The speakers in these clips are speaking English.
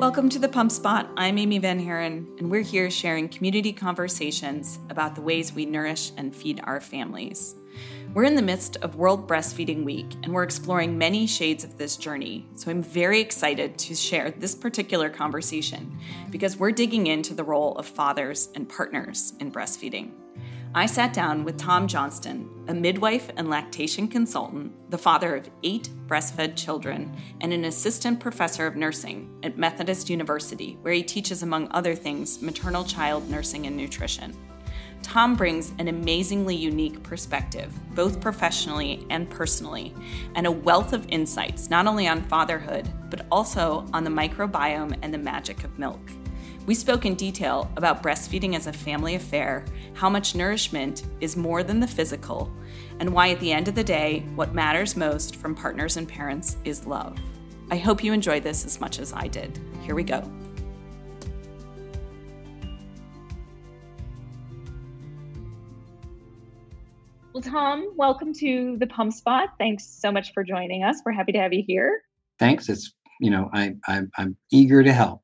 Welcome to the Pump Spot. I'm Amy Van Haren, and we're here sharing community conversations about the ways we nourish and feed our families. We're in the midst of World Breastfeeding Week, and we're exploring many shades of this journey. So I'm very excited to share this particular conversation because we're digging into the role of fathers and partners in breastfeeding. I sat down with Tom Johnston, a midwife and lactation consultant, the father of eight breastfed children, and an assistant professor of nursing at Methodist University, where he teaches, among other things, maternal child nursing and nutrition. Tom brings an amazingly unique perspective, both professionally and personally, and a wealth of insights not only on fatherhood, but also on the microbiome and the magic of milk. We spoke in detail about breastfeeding as a family affair, how much nourishment is more than the physical, and why at the end of the day, what matters most from partners and parents is love. I hope you enjoyed this as much as I did. Here we go. Well, Tom, welcome to the Pump Spot. Thanks so much for joining us. We're happy to have you here. Thanks. It's you know I, I I'm eager to help.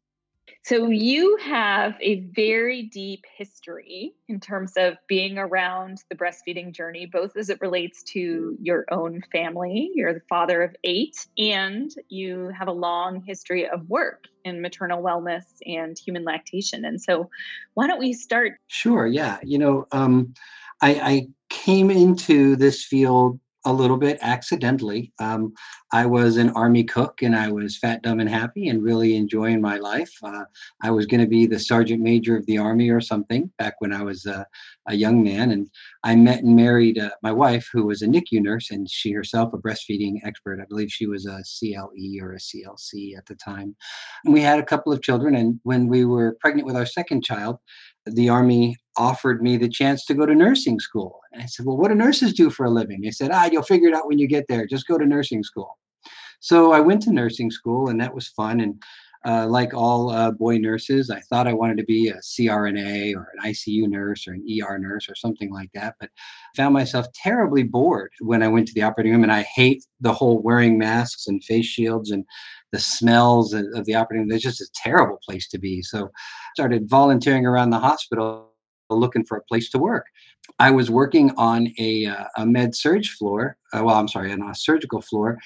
So, you have a very deep history in terms of being around the breastfeeding journey, both as it relates to your own family. You're the father of eight, and you have a long history of work in maternal wellness and human lactation. And so, why don't we start? Sure. Yeah. You know, um, I, I came into this field a little bit accidentally. Um, I was an army cook and I was fat, dumb, and happy and really enjoying my life. Uh, I was going to be the sergeant major of the army or something back when I was uh, a young man. And I met and married uh, my wife, who was a NICU nurse, and she herself a breastfeeding expert. I believe she was a CLE or a CLC at the time. And we had a couple of children. And when we were pregnant with our second child, the Army offered me the chance to go to nursing school. And I said, Well, what do nurses do for a living? They said, Ah, you'll figure it out when you get there. Just go to nursing school. So I went to nursing school, and that was fun. And uh, like all uh, boy nurses, I thought I wanted to be a CRNA or an ICU nurse or an ER nurse or something like that, but found myself terribly bored when I went to the operating room. And I hate the whole wearing masks and face shields and the smells of the operating room. It's just a terrible place to be. So started volunteering around the hospital looking for a place to work. I was working on a, uh, a med surg floor. Uh, well, I'm sorry, on a surgical floor,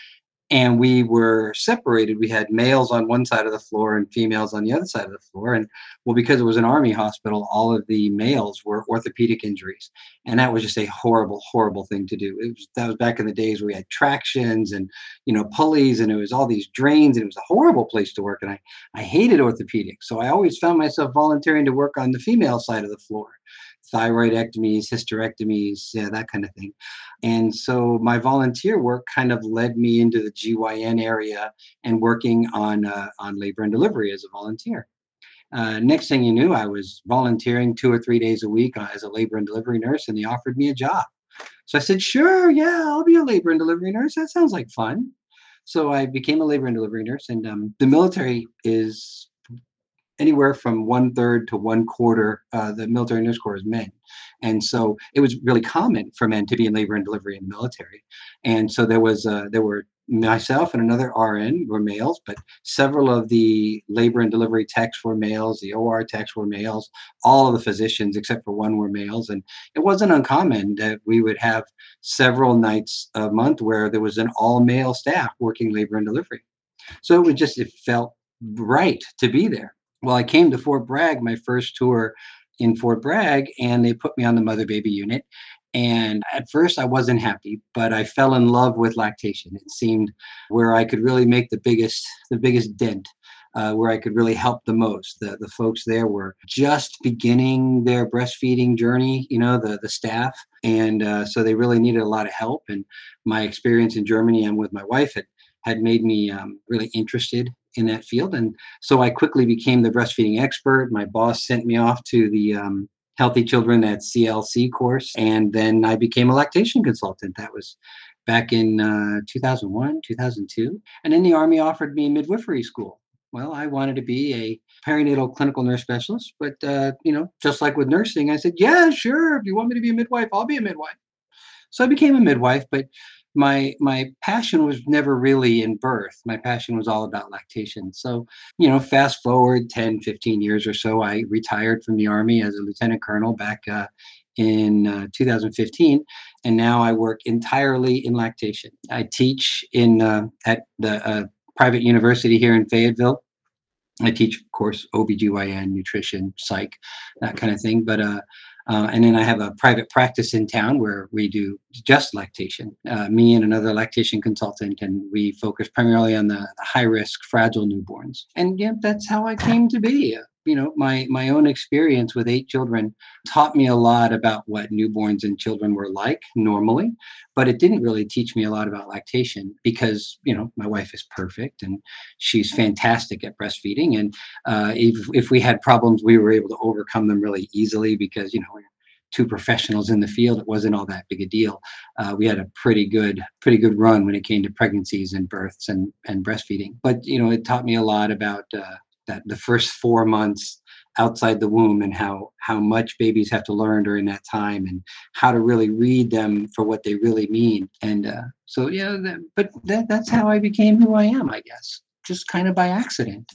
and we were separated. We had males on one side of the floor and females on the other side of the floor. And well, because it was an army hospital, all of the males were orthopedic injuries, and that was just a horrible, horrible thing to do. It was that was back in the days where we had tractions and you know pulleys, and it was all these drains, and it was a horrible place to work. And I I hated orthopedics, so I always found myself volunteering to work on the female side of the floor thyroidectomies, hysterectomies, yeah, that kind of thing. And so my volunteer work kind of led me into the GYN area and working on uh, on labor and delivery as a volunteer. Uh, next thing you knew, I was volunteering two or three days a week uh, as a labor and delivery nurse, and they offered me a job. So I said, "Sure, yeah, I'll be a labor and delivery nurse. That sounds like fun." So I became a labor and delivery nurse, and um, the military is anywhere from one third to one quarter uh, the military nurse corps is men. And so it was really common for men to be in labor and delivery in the military. And so there was uh, there were myself and another rn were males but several of the labor and delivery techs were males the or techs were males all of the physicians except for one were males. And it wasn't uncommon that we would have several nights a month where there was an all male staff working labor and delivery. So it was just it felt right to be there well, I came to Fort Bragg, my first tour in Fort Bragg, and they put me on the mother baby unit. And at first, I wasn't happy, but I fell in love with lactation. It seemed where I could really make the biggest the biggest dent. Uh, where I could really help the most. The, the folks there were just beginning their breastfeeding journey, you know, the, the staff. And uh, so they really needed a lot of help. And my experience in Germany and with my wife had, had made me um, really interested in that field. And so I quickly became the breastfeeding expert. My boss sent me off to the um, Healthy Children at CLC course, and then I became a lactation consultant. That was back in uh, 2001, 2002. And then the Army offered me midwifery school. Well, I wanted to be a perinatal clinical nurse specialist, but uh, you know, just like with nursing, I said, "Yeah, sure. If you want me to be a midwife, I'll be a midwife." So I became a midwife, but my my passion was never really in birth. My passion was all about lactation. So you know fast forward 10 15 years or so i retired from the army as a lieutenant colonel back uh, in uh, 2015 and now i work entirely in lactation. I teach in uh, at the uh, private university here in fayetteville. I teach of course obgyn nutrition psych that kind of thing but uh, and then I have a private practice in town where we do just lactation. Uh, me and another lactation consultant, and we focus primarily on the, the high risk, fragile newborns. And yeah, that's how I came to be you know my my own experience with eight children taught me a lot about what newborns and children were like normally but it didn't really teach me a lot about lactation because you know my wife is perfect and she's fantastic at breastfeeding. And uh, if, if we had problems we were able to overcome them really easily because you know two professionals in the field. It wasn't all that big a deal. Uh, we had a pretty good pretty good run when it came to pregnancies and births and and breastfeeding. But you know it taught me a lot about uh, that the first four months outside the womb and how how much babies have to learn during that time and how to really read them for what they really mean and uh, so yeah that, but that, that's how i became who i am i guess just kind of by accident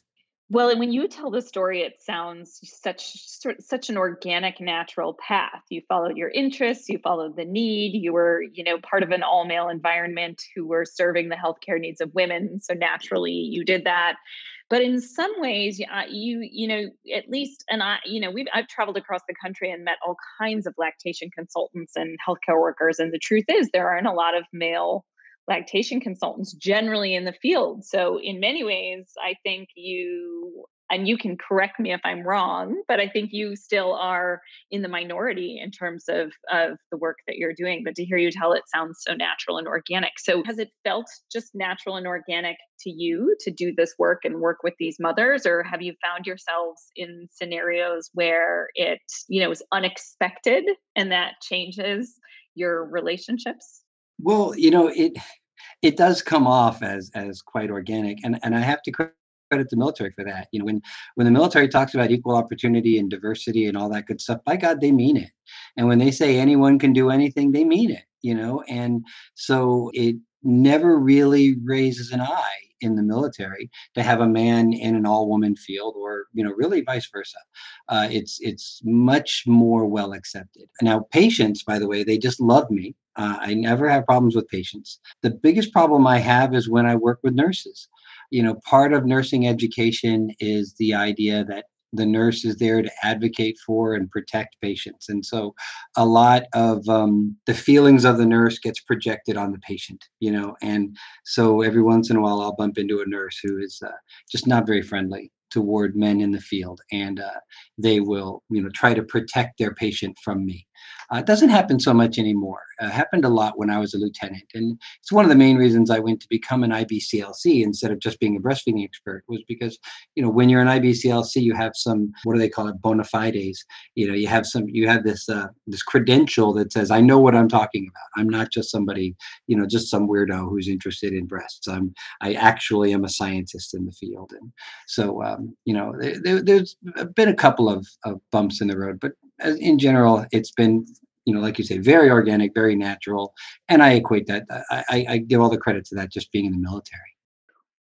well, when you tell the story, it sounds such such an organic, natural path. You followed your interests, you followed the need. You were, you know, part of an all male environment who were serving the healthcare needs of women. So naturally, you did that but in some ways you you you know at least and i you know we've i've traveled across the country and met all kinds of lactation consultants and healthcare workers and the truth is there aren't a lot of male lactation consultants generally in the field. So in many ways i think you and you can correct me if I'm wrong, but I think you still are in the minority in terms of of the work that you're doing. But to hear you tell it sounds so natural and organic. So has it felt just natural and organic to you to do this work and work with these mothers, or have you found yourselves in scenarios where it, you know, is unexpected and that changes your relationships? Well, you know, it it does come off as as quite organic and and i have to credit the military for that. You know, when when the military talks about equal opportunity and diversity and all that good stuff, by God, they mean it. And when they say anyone can do anything, they mean it. You know, and so it never really raises an eye in the military to have a man in an all-woman field, or you know, really vice versa. Uh, it's it's much more well accepted. Now, patients, by the way, they just love me. Uh, I never have problems with patients. The biggest problem I have is when I work with nurses you know, part of nursing education is the idea that the nurse is there to advocate for and protect patients. And so a lot of um, the feelings of the nurse gets projected on the patient you know and so every once in a while i'll bump into a nurse who is uh, just not very friendly toward men in the field. And uh, they will you know try to protect their patient from me uh, it doesn't happen so much anymore. It happened a lot when I was a lieutenant, and it's one of the main reasons I went to become an IBCLC instead of just being a breastfeeding expert. Was because you know when you're an IBCLC, you have some what do they call it bona fides. You know, you have some you have this uh, this credential that says I know what I'm talking about. I'm not just somebody you know just some weirdo who's interested in breasts. I'm I actually am a scientist in the field, and so um, you know there, has been a couple of, of bumps in the road, but in general, it's been you know, like you say, very organic, very natural, and I equate that. Uh, I, I give all the credit to that just being in the military.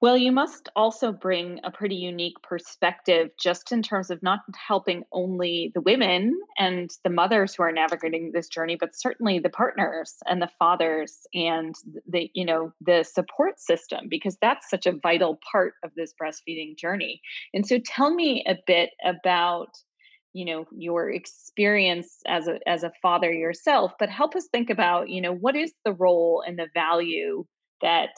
Well, you must also bring a pretty unique perspective just in terms of not helping only the women and the mothers who are navigating this journey, but certainly the partners and the fathers and the, you know, the support system, because that's such a vital part of this breastfeeding journey. And so tell me a bit about you know your experience as a as a father yourself but help us think about you know what is the role and the value that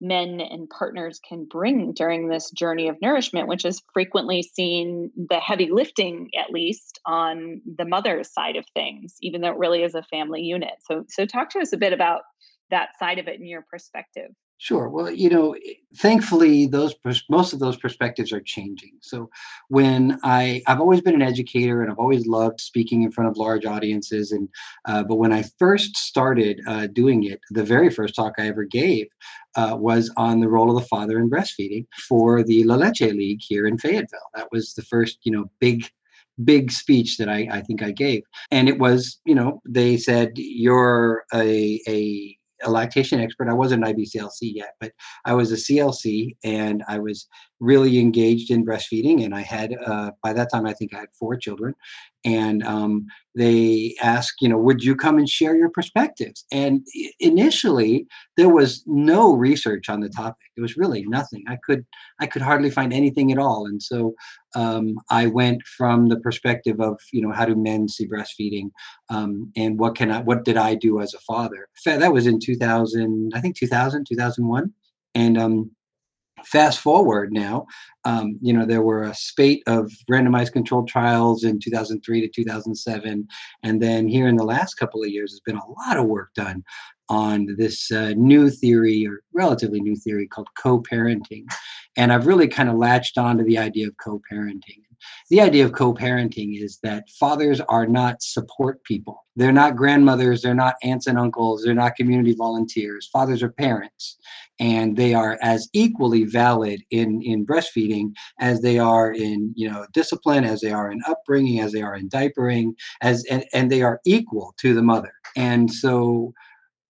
men and partners can bring during this journey of nourishment which is frequently seen the heavy lifting at least on the mother's side of things even though it really is a family unit. So so talk to us a bit about that side of it in your perspective Sure. Well, you know, thankfully, those most of those perspectives are changing. So, when I I've always been an educator and I've always loved speaking in front of large audiences, and uh, but when I first started uh, doing it, the very first talk I ever gave uh, was on the role of the father in breastfeeding for the La Leche League here in Fayetteville. That was the first, you know, big big speech that I, I think I gave. And it was, you know, they said, you're a, a a lactation expert. I wasn't an IBCLC yet, but I was a CLC and I was really engaged in breastfeeding. And I had, uh, by that time, I think I had four children. And um, they asked, you know, would you come and share your perspectives? And initially, there was no research on the topic. It was really nothing. I could, I could hardly find anything at all. And so um, I went from the perspective of, you know, how do men see breastfeeding, um, and what can I, what did I do as a father? That was in 2000, I think 2000, 2001, and um, fast forward now um, you know there were a spate of randomized controlled trials in 2003 to 2007 and then here in the last couple of years there's been a lot of work done on this uh, new theory or relatively new theory called co-parenting. And i've really kind of latched onto the idea of co-parenting the idea of co-parenting is that fathers are not support people. They're not grandmothers they're not aunts and uncles they're not community volunteers. Fathers are parents and they are as equally valid in in breastfeeding as they are in you know discipline as they are in upbringing as they are in diapering as and, and they are equal to the mother. And so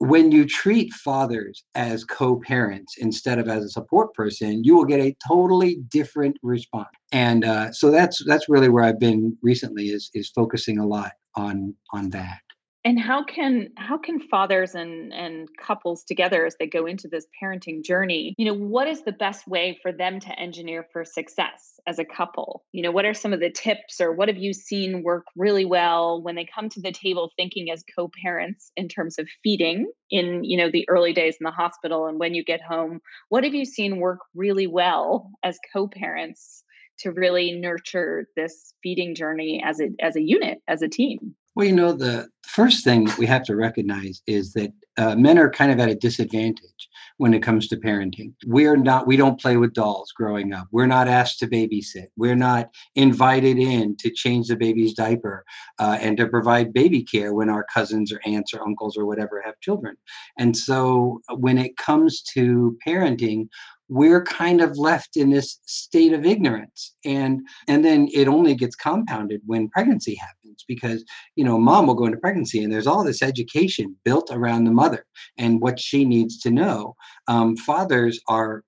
when you treat fathers as co-parents instead of as a support person you will get a totally different response. And uh, so that's that's really where i've been recently is is focusing a lot on on that and how can how can fathers and and couples together as they go into this parenting journey you know what is the best way for them to engineer for success as a couple? You know what are some of the tips or what have you seen work really well when they come to the table thinking as co-parents in terms of feeding in you know the early days in the hospital and when you get home? What have you seen work really well as co-parents to really nurture this feeding journey as a as a unit as a team well, you know, the first thing we have to recognize is that uh, men are kind of at a disadvantage when it comes to parenting. We're not, we don't play with dolls growing up. We're not asked to babysit. We're not invited in to change the baby's diaper uh, and to provide baby care when our cousins or aunts or uncles or whatever have children. And so when it comes to parenting, we're kind of left in this state of ignorance and and then it only gets compounded when pregnancy happens because you know mom will go into pregnancy and there's all this education built around the mother and what she needs to know um, fathers are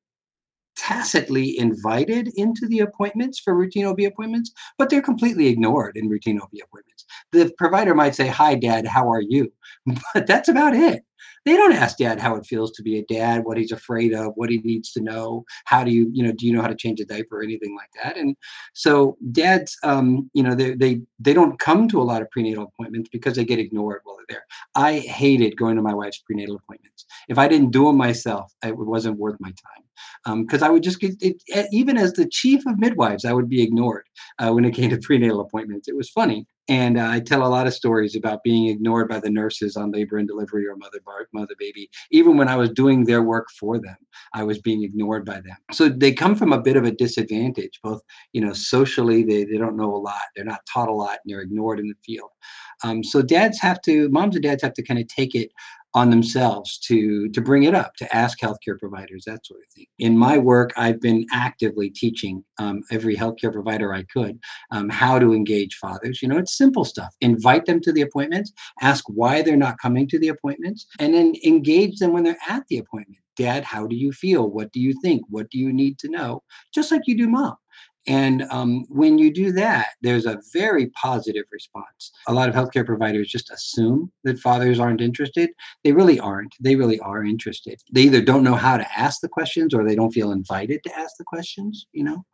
tacitly invited into the appointments for routine OB appointments, but they're completely ignored in routine OB appointments. The provider might say, Hi, dad, how are you? But that's about it they don't ask dad how it feels to be a dad, what he's afraid of, what he needs to know, how do you, you know, do you know how to change a diaper or anything like that? And so dads, um, you know, they they they don't come to a lot of prenatal appointments because they get ignored while they're there. I hated going to my wife's prenatal appointments. If I didn't do them myself, it wasn't worth my time because um, I would just get it, even as the chief of midwives, I would be ignored uh, when it came to prenatal appointments. It was funny. And uh, I tell a lot of stories about being ignored by the nurses on labor and delivery or mother mother baby. Even when I was doing their work for them, I was being ignored by them. So they come from a bit of a disadvantage, both you know socially they, they don't know a lot, they're not taught a lot, and they're ignored in the field. Um, so dads have to, moms and dads have to kind of take it on themselves to to bring it up to ask healthcare providers that sort of thing. In my work i've been actively teaching um, every healthcare provider i could um, how to engage fathers. You know it's simple stuff. Invite them to the appointments ask why they're not coming to the appointments and then engage them when they're at the appointment. Dad how do you feel? What do you think? What do you need to know? Just like you do mom and um, when you do that, there's a very positive response. A lot of healthcare providers just assume that fathers aren't interested. They really aren't. They really are interested. They either don't know how to ask the questions or they don't feel invited to ask the questions, you know?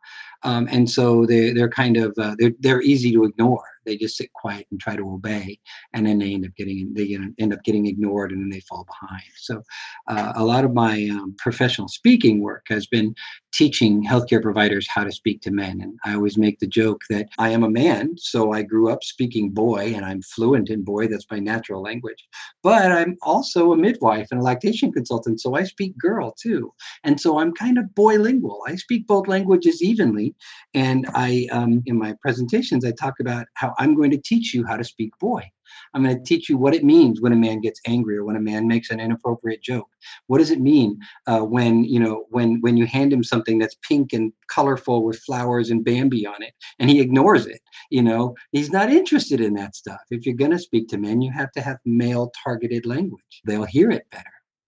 Um, and so they, they're kind of, uh, they're, they're easy to ignore they just sit quiet and try to obey and then they end up getting they end up getting ignored and then they fall behind so uh, a lot of my um, professional speaking work has been teaching healthcare providers how to speak to men and i always make the joke that i am a man so i grew up speaking boy and i'm fluent in boy that's my natural language but i'm also a midwife and a lactation consultant so i speak girl too and so i'm kind of bilingual. i speak both languages evenly and i um, in my presentations i talk about how I'm going to teach you how to speak boy. I'm going to teach you what it means when a man gets angry or when a man makes an inappropriate joke. What does it mean uh, when you know when when you hand him something that's pink and colorful with flowers and Bambi on it, and he ignores it? You know, he's not interested in that stuff. If you're going to speak to men, you have to have male targeted language. They'll hear it better.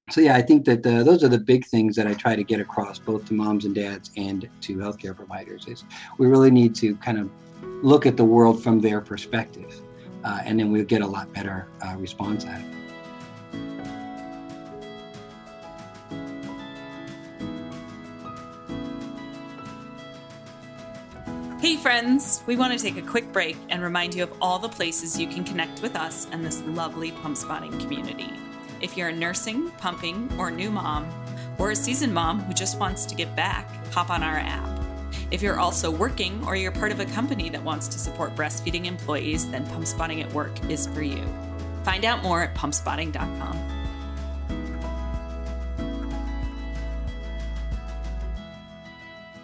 so yeah, I think that the, those are the big things that I try to get across both to moms and dads and to healthcare providers. Is we really need to kind of look at the world from their perspective, uh, and then we'll get a lot better uh, response out of it. Hey, friends! We want to take a quick break and remind you of all the places you can connect with us and this lovely pump spotting community. If you're a nursing, pumping, or new mom, or a seasoned mom who just wants to give back, hop on our app. If you're also working or you're part of a company that wants to support breastfeeding employees, then Pump Spotting at Work is for you. Find out more at pumpspotting.com.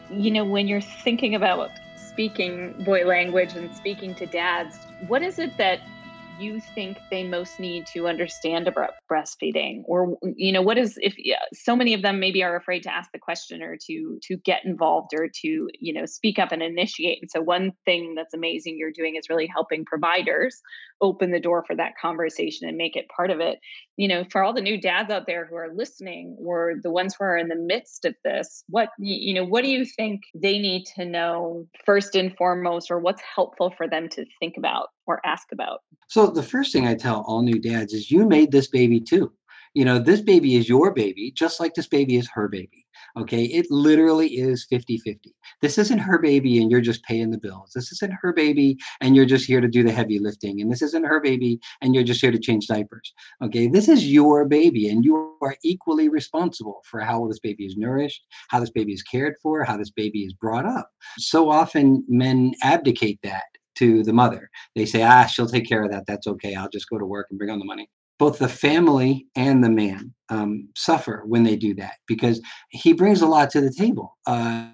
You know, when you're thinking about speaking boy language and speaking to dads, what is it that you think they most need to understand about breastfeeding? Or you know what is if yeah, so many of them maybe are afraid to ask the question or to to get involved or to you know speak up and initiate. And so one thing that's amazing you're doing is really helping providers open the door for that conversation and make it part of it. You know for all the new dads out there who are listening or the ones who are in the midst of this what you know what do you think they need to know first and foremost or what's helpful for them to think about or ask about? So the first thing i tell all new dads is you made this baby too. You know this baby is your baby just like this baby is her baby Okay. It literally is 50 50. This isn't her baby and you're just paying the bills. This isn't her baby and you're just here to do the heavy lifting. And this isn't her baby and you're just here to change diapers. Okay. This is your baby and you are equally responsible for how this baby is nourished, how this baby is cared for, how this baby is brought up. So often men abdicate that to the mother. They say, ah, she'll take care of that. That's okay. I'll just go to work and bring on the money both the family and the man um, suffer when they do that because he brings a lot to the table. Uh,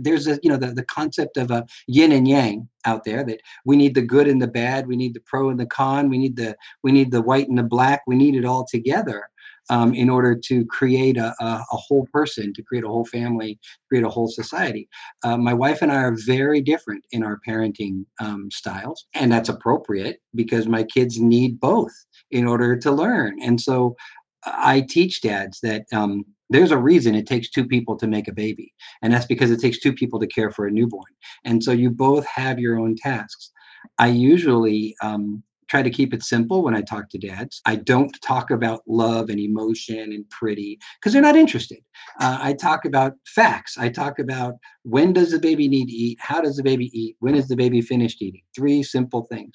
there's a you know the, the concept of a yin and yang out there that we need the good and the bad we need the pro and the con we need the we need the white and the black we need it all together um, in order to create a, a, a, whole person, to create a whole family, create a whole society. Uh, my wife and I are very different in our parenting um, styles, and that's appropriate because my kids need both in order to learn. And so I teach dads that um, there's a reason it takes two people to make a baby, and that's because it takes two people to care for a newborn. And so you both have your own tasks. I usually um, try to keep it simple when I talk to dads. I don't talk about love and emotion and pretty because they're not interested. Uh, I talk about facts. I talk about when does the baby need to eat? How does the baby eat? When is the baby finished eating? Three simple things.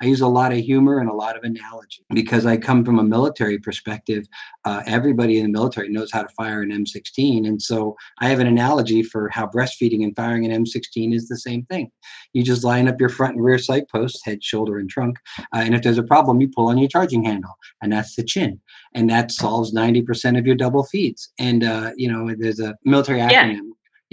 I use a lot of humor and a lot of analogy because I come from a military perspective. Uh, everybody in the military knows how to fire an M16. And so I have an analogy for how breastfeeding and firing an M16 is the same thing. You just line up your front and rear sight posts, head, shoulder, and trunk. Uh, and if there's a problem, you pull on your charging handle, and that's the chin. And that solves 90% of your double feeds. And, uh, you know, there's a military acronym. Yeah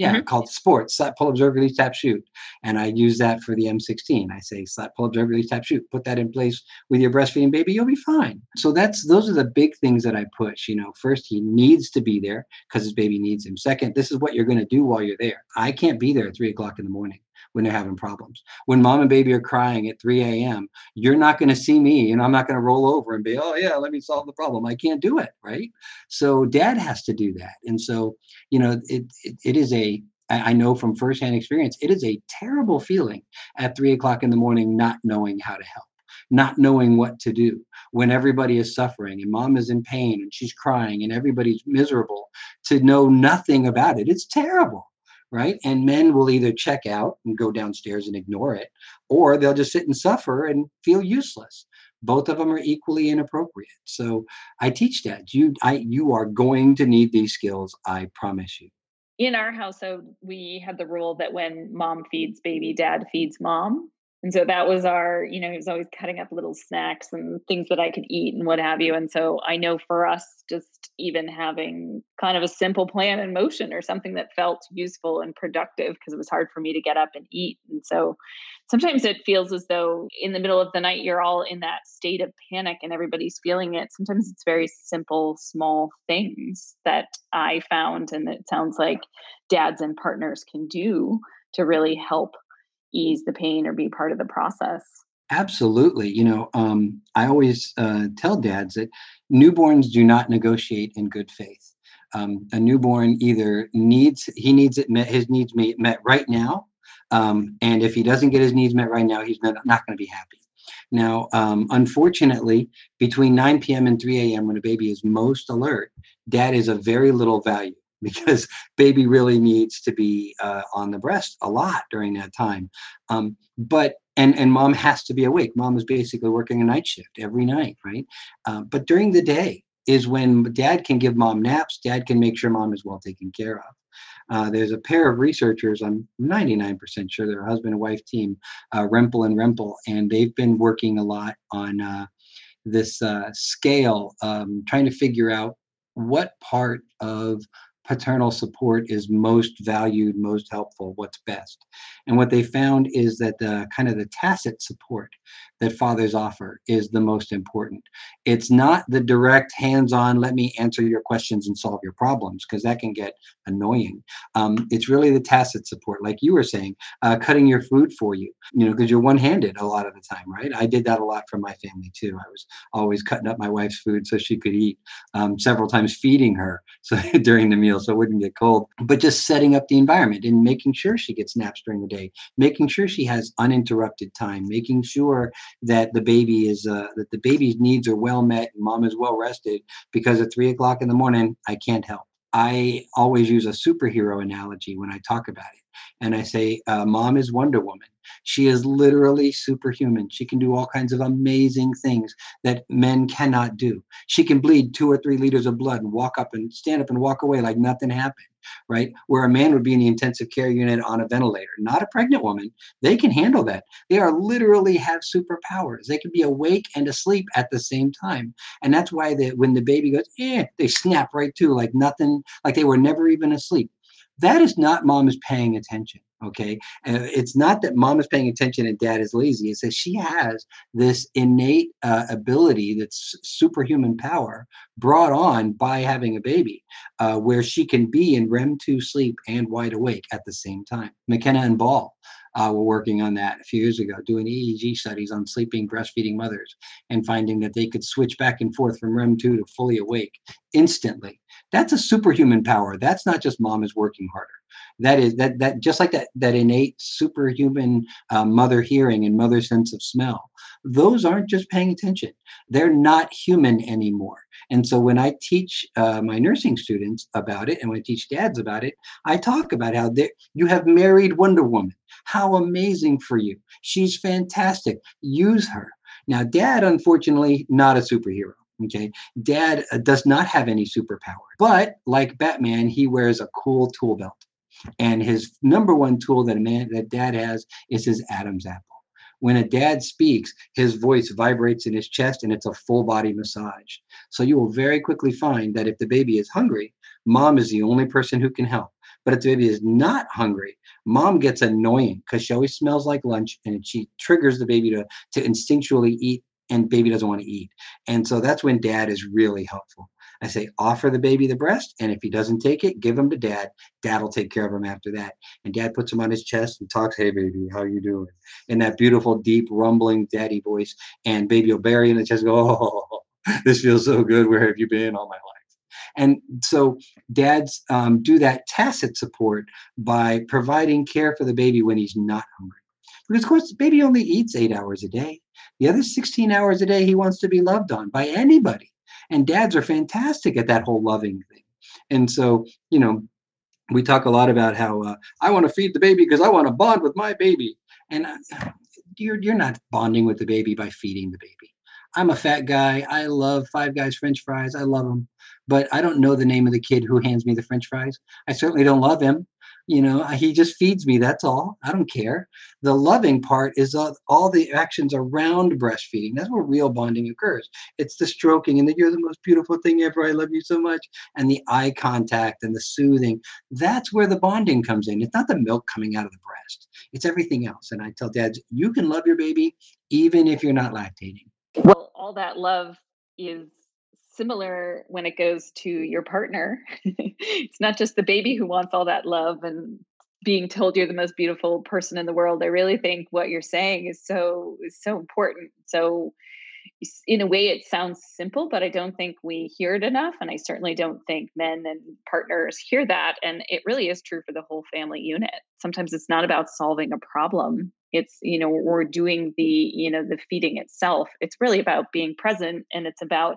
yeah, mm-hmm. called sports, slap, pull, observe, release, tap, shoot. And I use that for the M16. I say slap, pull, observe, release, tap, shoot. Put that in place with your breastfeeding baby, you'll be fine. So that's those are the big things that I push. You know, first he needs to be there because his baby needs him. Second, this is what you're going to do while you're there. I can't be there at three o'clock in the morning when they're having problems. When mom and baby are crying at 3 a.m., you're not going to see me and I'm not going to roll over and be, oh, yeah, let me solve the problem. I can't do it. Right. So dad has to do that. And so, you know, it, it, it is a, I know from firsthand experience, it is a terrible feeling at three o'clock in the morning, not knowing how to help not knowing what to do when everybody is suffering and mom is in pain and she's crying and everybody's miserable to know nothing about it. It's terrible right? And men will either check out and go downstairs and ignore it, or they'll just sit and suffer and feel useless. Both of them are equally inappropriate. So I teach that you I you are going to need these skills. I promise you. In our household, we had the rule that when mom feeds baby, dad feeds mom. And so that was our, you know, he was always cutting up little snacks and things that I could eat and what have you. And so I know for us, just even having kind of a simple plan in motion or something that felt useful and productive because it was hard for me to get up and eat. And so sometimes it feels as though in the middle of the night, you're all in that state of panic and everybody's feeling it. Sometimes it's very simple, small things that I found and it sounds like dads and partners can do to really help ease the pain or be part of the process. Absolutely. You know, um, I always uh, tell dads that newborns do not negotiate in good faith. Um, a newborn either needs he needs it met his needs met right now, um, and if he doesn't get his needs met right now, he's not, not going to be happy. Now, um, unfortunately, between 9 p.m. and 3 a.m., when a baby is most alert, dad is of very little value because baby really needs to be uh, on the breast a lot during that time. Um, but and and mom has to be awake. Mom is basically working a night shift every night, right? Uh, but during the day is when dad can give mom naps. Dad can make sure mom is well taken care of. Uh, there's a pair of researchers, I'm 99% sure they're a husband and wife team, uh, and Rempel, and they've been working a lot on uh, this uh, scale, um, trying to figure out what part of paternal support is most valued, most helpful, what's best. And what they found is that the kind of the tacit support that fathers offer is the most important. It's not the direct hands-on, let me answer your questions and solve your problems, because that can get annoying. Um, it's really the tacit support, like you were saying, uh, cutting your food for you, you know, because you're one-handed a lot of the time, right? I did that a lot for my family too. I was always cutting up my wife's food so she could eat, um, several times feeding her so during the meal so it wouldn't get cold, but just setting up the environment and making sure she gets naps during the day, making sure she has uninterrupted time, making sure that the baby is uh, that the baby's needs are well met and mom is well rested because at three o'clock in the morning I can't help. I always use a superhero analogy when I talk about it. And I say, uh, Mom is Wonder Woman. She is literally superhuman. She can do all kinds of amazing things that men cannot do. She can bleed two or three liters of blood and walk up and stand up and walk away like nothing happened, right? Where a man would be in the intensive care unit on a ventilator, not a pregnant woman. They can handle that. They are literally have superpowers. They can be awake and asleep at the same time. And that's why the, when the baby goes, eh, they snap right to like nothing, like they were never even asleep that is not mom is paying attention okay uh, it's not that mom is paying attention and dad is lazy it's that she has this innate uh, ability that's superhuman power brought on by having a baby uh, where she can be in rem 2 sleep and wide awake at the same time mckenna and ball uh, were working on that a few years ago, doing EEG studies on sleeping breastfeeding mothers and finding that they could switch back and forth from REM 2 to fully awake instantly. That's a superhuman power. That's not just mom is working harder. That is that that just like that that innate superhuman uh, mother hearing and mother sense of smell. Those aren't just paying attention. They're not human anymore. And so when I teach uh, my nursing students about it, and when I teach dads about it, I talk about how you have married Wonder Woman. How amazing for you! She's fantastic. Use her. Now, dad, unfortunately, not a superhero. Okay. Dad uh, does not have any superpower, but like Batman, he wears a cool tool belt. And his number one tool that a man that dad has is his Adam's apple. When a dad speaks, his voice vibrates in his chest and it's a full body massage. So you will very quickly find that if the baby is hungry, mom is the only person who can help. But if the baby is not hungry, mom gets annoying because she always smells like lunch and she triggers the baby to, to instinctually eat and baby doesn't want to eat. And so that's when dad is really helpful. I say, offer the baby the breast, and if he doesn't take it, give him to dad. Dad will take care of him after that. And dad puts him on his chest and talks, hey, baby, how you doing? In that beautiful, deep, rumbling daddy voice. And baby will bury in the chest go, oh, this feels so good. Where have you been all my life? And so dads um, do that tacit support by providing care for the baby when he's not hungry. Because, of course, the baby only eats eight hours a day. The other 16 hours a day, he wants to be loved on by anybody. And dads are fantastic at that whole loving thing. And so, you know, we talk a lot about how uh, I want to feed the baby because I want to bond with my baby. And uh, you're, you're not bonding with the baby by feeding the baby. I'm a fat guy. I love Five Guys French fries. I love them. But I don't know the name of the kid who hands me the French fries. I certainly don't love him. You know he just feeds me that's all. I don't care. The loving part is all, all the actions around breastfeeding. That's where real bonding occurs. It's the stroking and the you're the most beautiful thing ever. I love you so much. And the eye contact and the soothing. That's where the bonding comes in. It's not the milk coming out of the breast. It's everything else. And i tell dads you can love your baby even if you're not lactating well all that love is similar when it goes to your partner. it's not just the baby who wants all that love and being told you're the most beautiful person in the world. I really think what you're saying is so is so important. So in a way it sounds simple but i don't think we hear it enough and i certainly don't think men and partners hear that and it really is true for the whole family unit sometimes it's not about solving a problem it's you know we're doing the you know the feeding itself. It's really about being present and it's about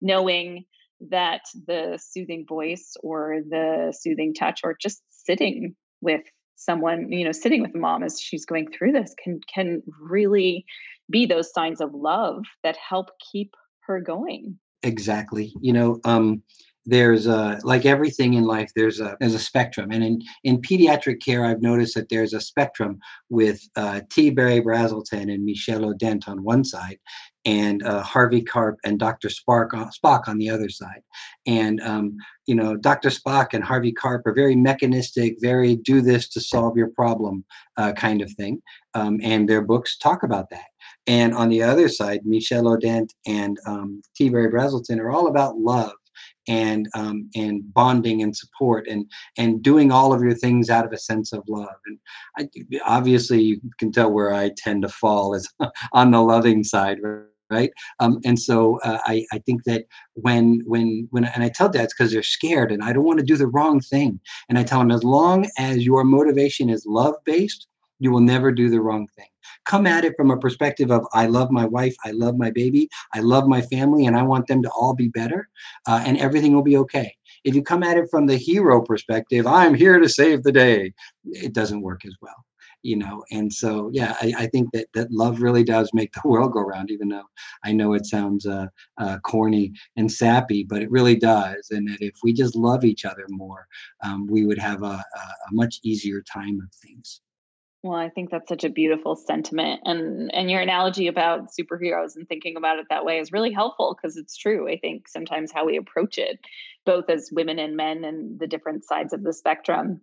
knowing that the soothing voice or the soothing touch or just sitting with someone you know sitting with mom as she's going through this can can really be those signs of love that help keep her going. Exactly. You know um there's a like everything in life there's a there's a spectrum. And in in pediatric care i've noticed that there's a spectrum with uh, t. Berry brazelton and Michel Odent on one side and uh, harvey karp and dr spark spock on the other side. And um, you know dr spock and harvey karp are very mechanistic very do this to solve your problem uh, kind of thing. Um, and their books talk about that. And on the other side Michel Odent and um, t. Berry brazelton are all about love and um, and bonding and support and and doing all of your things out of a sense of love. And I, obviously you can tell where i tend to fall is on the loving side right? Um, and so uh, I, I think that when when when and i tell dads because they're scared and i don't want to do the wrong thing. And i tell them as long as your motivation is love based you will never do the wrong thing come at it from a perspective of I love my wife, I love my baby, I love my family, and I want them to all be better, uh, and everything will be okay. If you come at it from the hero perspective, I'm here to save the day, it doesn't work as well. You know, and so yeah, I, I think that that love really does make the world go round. Even though I know it sounds uh, uh, corny and sappy, but it really does. And that if we just love each other more, um, we would have a, a, a much easier time of things. Well, I think that's such a beautiful sentiment, and and your analogy about superheroes and thinking about it that way is really helpful because it's true. I think sometimes how we approach it, both as women and men, and the different sides of the spectrum.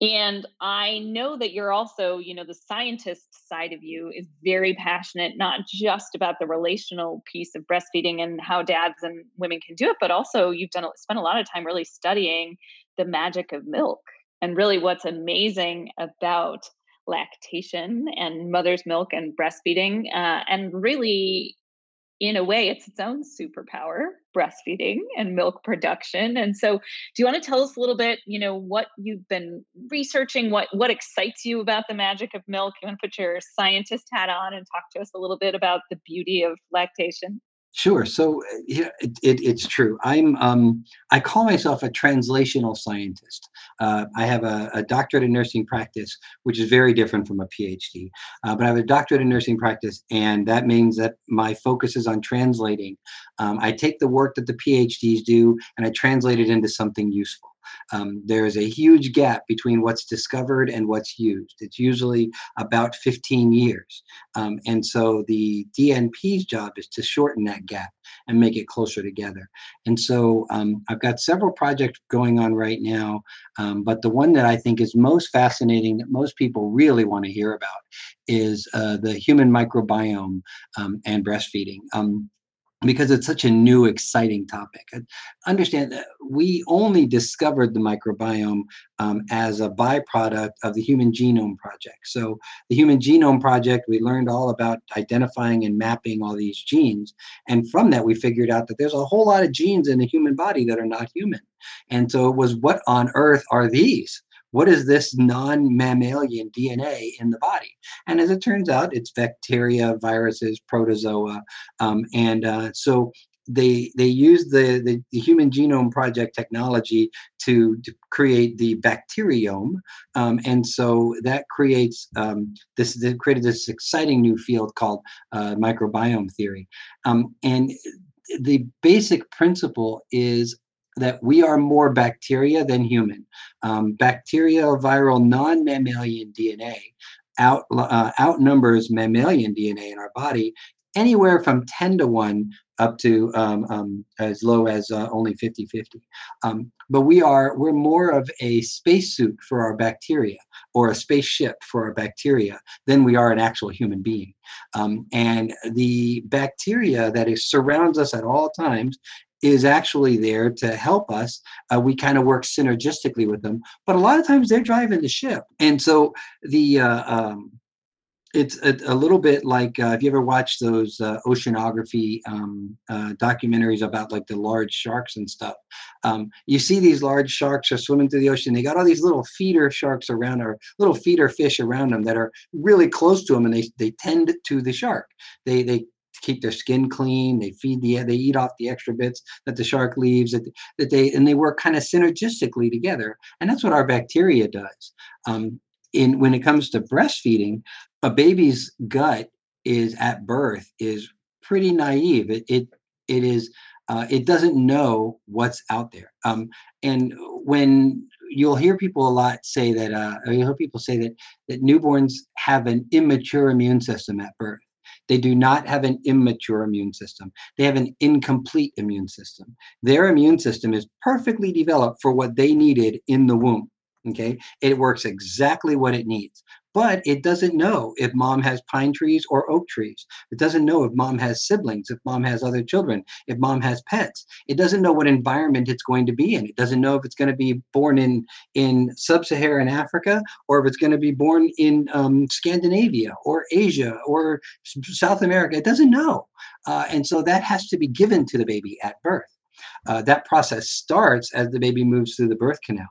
And I know that you're also, you know, the scientist side of you is very passionate, not just about the relational piece of breastfeeding and how dads and women can do it, but also you've done spent a lot of time really studying the magic of milk and really what's amazing about lactation and mother's milk and breastfeeding. Uh, and really, in a way, it's its own superpower breastfeeding and milk production. And so, do you want to tell us a little bit, you know, what you've been researching, what what excites you about the magic of milk? You want to put your scientist hat on and talk to us a little bit about the beauty of lactation? Sure. So uh, yeah, it, it, it's true. I'm um, I call myself a translational scientist. Uh, I have a, a, doctorate in nursing practice, which is very different from a PhD. Uh, but I have a doctorate in nursing practice, and that means that my focus is on translating. Um, I take the work that the PhDs do and I translate it into something useful um, there's a huge gap between what's discovered and what's used. It's usually about 15 years. Um, and so the DNP's job is to shorten that gap and make it closer together. And so um, I've got several projects going on right now, um, but the one that I think is most fascinating that most people really want to hear about is uh, the human microbiome um, and breastfeeding. Um, because it's such a new, exciting topic. understand that we only discovered the microbiome um, as a byproduct of the Human Genome Project. So, the Human Genome Project, we learned all about identifying and mapping all these genes. And from that, we figured out that there's a whole lot of genes in the human body that are not human. And so, it was what on earth are these? What is this non-mammalian DNA in the body? And as it turns out, it's bacteria, viruses, protozoa, um, and uh, so they they use the, the, the Human Genome Project technology to, to create the bacteriome, um, and so that creates um, this they created this exciting new field called uh, microbiome theory, um, and the basic principle is that we are more bacteria than human. Um, bacterial viral non mammalian DNA out, uh, outnumbers mammalian DNA in our body anywhere from 10 to 1 up to um, um, as low as uh, only 50 50 um, but we are we're more of a spacesuit for our bacteria or a spaceship for our bacteria than we are an actual human being um, and the bacteria that is surrounds us at all times is actually there to help us. Uh, we kind of work synergistically with them, but a lot of times they're driving the ship. And so the uh, um, it's a, a, little bit like uh, if you ever watched those uh, oceanography um, uh, documentaries about like the large sharks and stuff um, you see these large sharks are swimming through the ocean they got all these little feeder sharks around or little feeder fish around them that are really close to them and they, they tend to the shark they they keep their skin clean they feed the they eat off the extra bits that the shark leaves that, that they and they work kind of synergistically together and that's what our bacteria does um, in when it comes to breastfeeding a baby's gut is at birth is pretty naive. It it it is uh, it doesn't know what's out there. Um, and when you'll hear people a lot say that, uh, you'll hear people say that that newborns have an immature immune system at birth. They do not have an immature immune system. They have an incomplete immune system. Their immune system is perfectly developed for what they needed in the womb. Okay, it works exactly what it needs but it doesn't know if mom has pine trees or oak trees. It doesn't know if mom has siblings, if mom has other children, if mom has pets. It doesn't know what environment it's going to be in. It doesn't know if it's going to be born in in sub-Saharan Africa or if it's going to be born in um, Scandinavia or Asia or South America. It doesn't know, uh, and so that has to be given to the baby at birth. Uh, that process starts as the baby moves through the birth canal.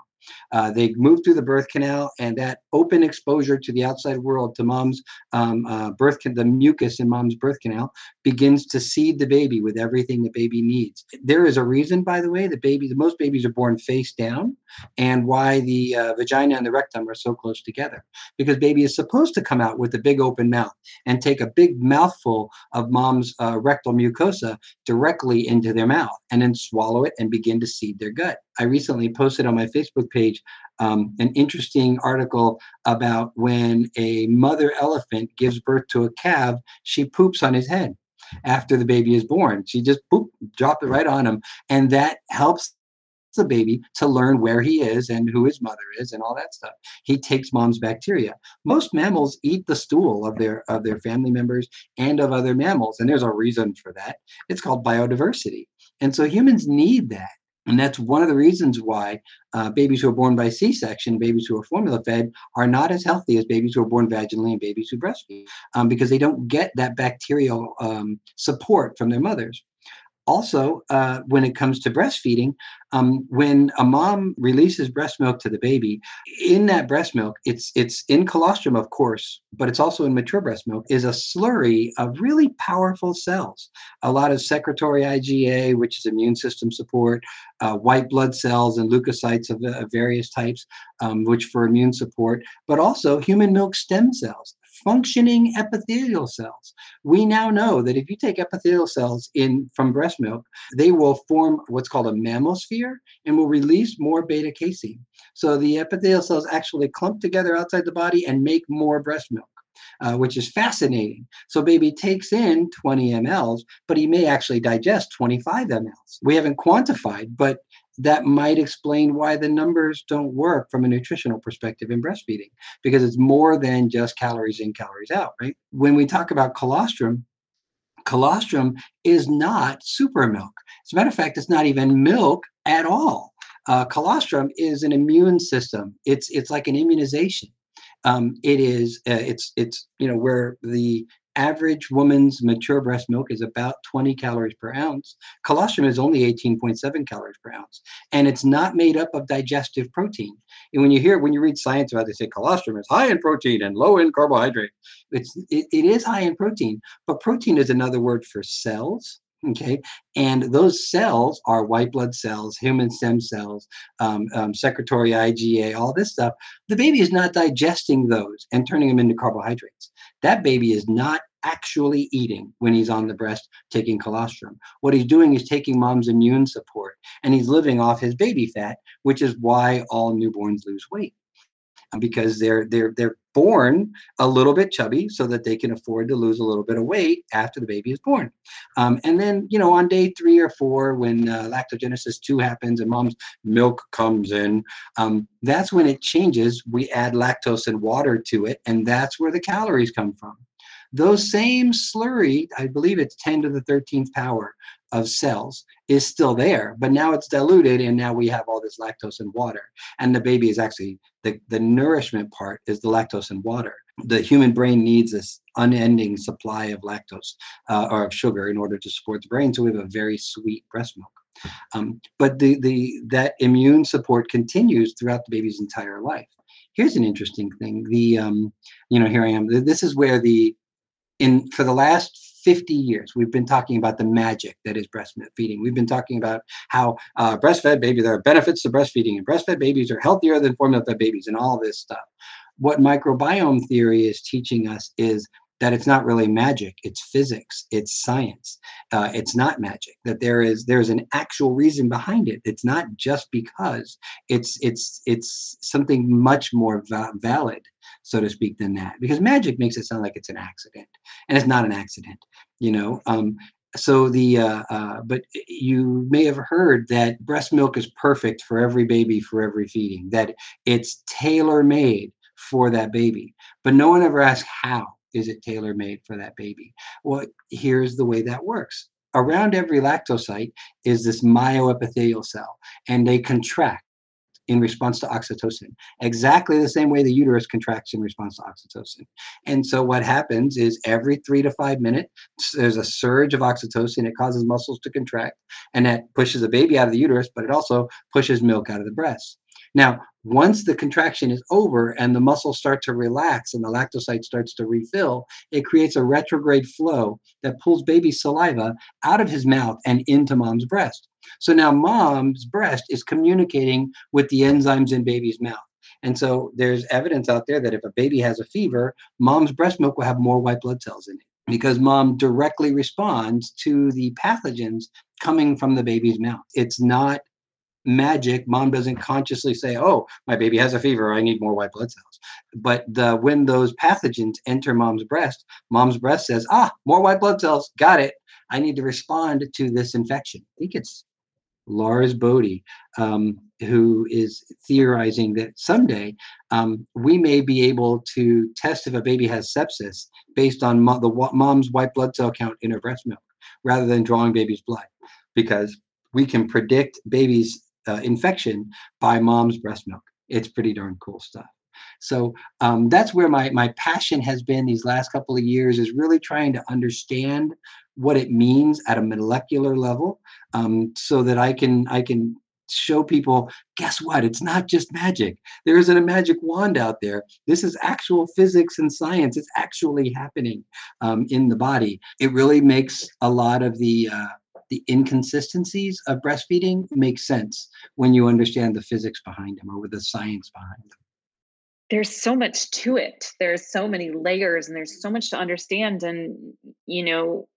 Uh, they move through the birth canal, and that open exposure to the outside world, to mom's um, uh, birth, can- the mucus in mom's birth canal, begins to seed the baby with everything the baby needs. There is a reason, by the way, baby, the most babies are born face down, and why the uh, vagina and the rectum are so close together. Because baby is supposed to come out with a big open mouth and take a big mouthful of mom's uh, rectal mucosa directly into their mouth, and then swallow it and begin to seed their gut. I recently posted on my Facebook page um, an interesting article about when a mother elephant gives birth to a calf, she poops on his head after the baby is born. She just poop, drop it right on him, and that helps the baby to learn where he is and who his mother is and all that stuff. He takes mom's bacteria. Most mammals eat the stool of their of their family members and of other mammals, and there's a reason for that. It's called biodiversity. And so humans need that. And that's one of the reasons why uh, babies who are born by C section, babies who are formula fed, are not as healthy as babies who are born vaginally and babies who breastfeed um, because they don't get that bacterial um, support from their mothers also, uh, when it comes to breastfeeding, um, when a mom releases breast milk to the baby, in that breast milk, it's it's in colostrum, of course, but it's also in mature breast milk, is a slurry of really powerful cells. A lot of secretory IgA, which is immune system support, uh, white blood cells and leukocytes of, of various types, um, which for immune support, but also human milk stem cells functioning epithelial cells. We now know that if you take epithelial cells in from breast milk, they will form what's called a mammosphere and will release more beta casein. So the epithelial cells actually clump together outside the body and make more breast milk. Uh, which is fascinating. So, baby takes in 20 mLs, but he may actually digest 25 mLs. We haven't quantified, but that might explain why the numbers don't work from a nutritional perspective in breastfeeding because it's more than just calories in, calories out, right? When we talk about colostrum, colostrum is not super milk. As a matter of fact, it's not even milk at all. Uh, colostrum is an immune system. It's it's like an immunization. Um, it is uh, it's it's you know where the average woman's mature breast milk is about 20 calories per ounce. Colostrum is only 18.7 calories per ounce. And it's not made up of digestive protein. And when you hear, when you read science about, it, they say colostrum is high in protein and low in carbohydrate. It's, it, it is high in protein, but protein is another word for cells. Okay, and those cells are white blood cells, human stem cells, um, um, secretory IgA, all this stuff. The baby is not digesting those and turning them into carbohydrates. That baby is not actually eating when he's on the breast taking colostrum. What he's doing is taking mom's immune support and he's living off his baby fat, which is why all newborns lose weight. Um, because they're they're they're born a little bit chubby so that they can afford to lose a little bit of weight after the baby is born. Um, and then you know on day three or four when uh, lactogenesis two happens and mom's milk comes in, um, that's when it changes. We add lactose and water to it, and that's where the calories come from. Those same slurry, I believe it's 10 to the 13th power of cells, is still there, but now it's diluted and now we have all this lactose and water. And the baby is actually, the, the nourishment part is the lactose and water. The human brain needs this unending supply of lactose uh, or of sugar in order to support the brain. So we have a very sweet breast milk. Um, but the, the that immune support continues throughout the baby's entire life. Here's an interesting thing. The um, you know here I am. This is where the in for the last 50 years we've been talking about the magic that is breastfeeding. We've been talking about how uh, breastfed baby there are benefits to breastfeeding and breastfed babies are healthier than formula fed babies and all this stuff. What microbiome theory is teaching us is that it's not really magic it's physics it's science uh, it's not magic that there is there's an actual reason behind it it's not just because it's it's it's something much more va- valid so to speak than that because magic makes it sound like it's an accident and it's not an accident you know um, so the uh, uh, but you may have heard that breast milk is perfect for every baby for every feeding that it's tailor made for that baby but no one ever asked how is it tailor made for that baby? Well, here's the way that works. Around every lactocyte is this myoepithelial cell, and they contract in response to oxytocin, exactly the same way the uterus contracts in response to oxytocin. And so what happens is every three to five minutes, there's a surge of oxytocin. It causes muscles to contract, and that pushes the baby out of the uterus, but it also pushes milk out of the breast. Now, once the contraction is over and the muscles start to relax and the lactocyte starts to refill, it creates a retrograde flow that pulls baby's saliva out of his mouth and into mom's breast. So now mom's breast is communicating with the enzymes in baby's mouth. And so there's evidence out there that if a baby has a fever, mom's breast milk will have more white blood cells in it because mom directly responds to the pathogens coming from the baby's mouth. It's not magic mom doesn't consciously say oh my baby has a fever i need more white blood cells. But the when those pathogens enter mom's breast mom's breast says ah more white blood cells got it. I need to respond to this infection. I think it's Lars Bode um, who is theorizing that someday um, we may be able to test if a baby has sepsis based on mo- the mom's white blood cell count in her breast milk rather than drawing baby's blood. Because we can predict baby's uh, infection by mom's breast milk. It's pretty darn cool stuff. So um, that's where my my passion has been these last couple of years is really trying to understand what it means at a molecular level, um, so that I can I can show people guess what? It's not just magic. There isn't a magic wand out there. This is actual physics and science. It's actually happening um, in the body. It really makes a lot of the uh, the inconsistencies of breastfeeding make sense when you understand the physics behind them or the science behind them. There's so much to it. There's so many layers and there's so much to understand. And you know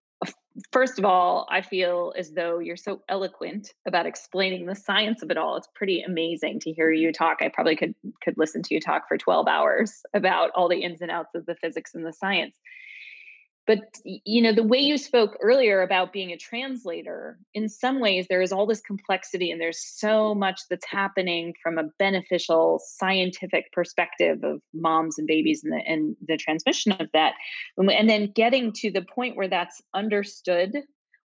first of all i feel as though you're so eloquent about explaining the science of it all. It's pretty amazing to hear you talk. I probably could could listen to you talk for 12 hours about all the ins and outs of the physics and the science but you know the way you spoke earlier about being a translator in some ways there is all this complexity and there's so much that's happening from a beneficial scientific perspective of moms and babies and the, and the transmission of that. And then getting to the point where that's understood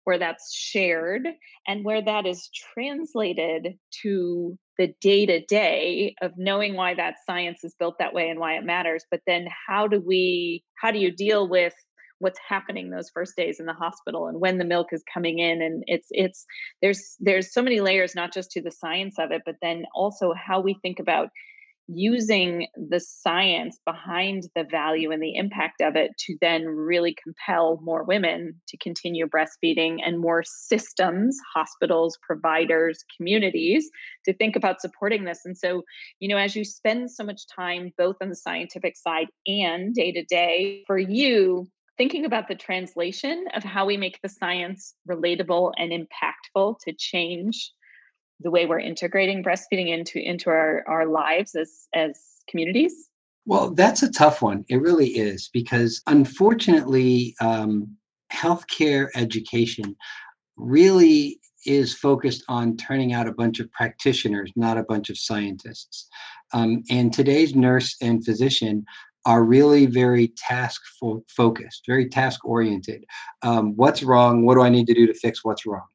where that's shared and where that is translated to the day to day of knowing why that science is built that way and why it matters but then how do we how do you deal with what's happening those first days in the hospital and when the milk is coming in and it's it's there's there's so many layers not just to the science of it but then also how we think about using the science behind the value and the impact of it to then really compel more women to continue breastfeeding and more systems, hospitals, providers, communities to think about supporting this. And so, you know, as you spend so much time both on the scientific side and day to day, for you, thinking about the translation of how we make the science relatable and impactful to change the way we're integrating breastfeeding into into our, our lives as as communities? Well that's a tough one. It really is because unfortunately um, healthcare education really is focused on turning out a bunch of practitioners not a bunch of scientists. Um, and today's nurse and physician are really very task fo- focused, very task oriented. Um, what's wrong? What do I need to do to fix what's wrong?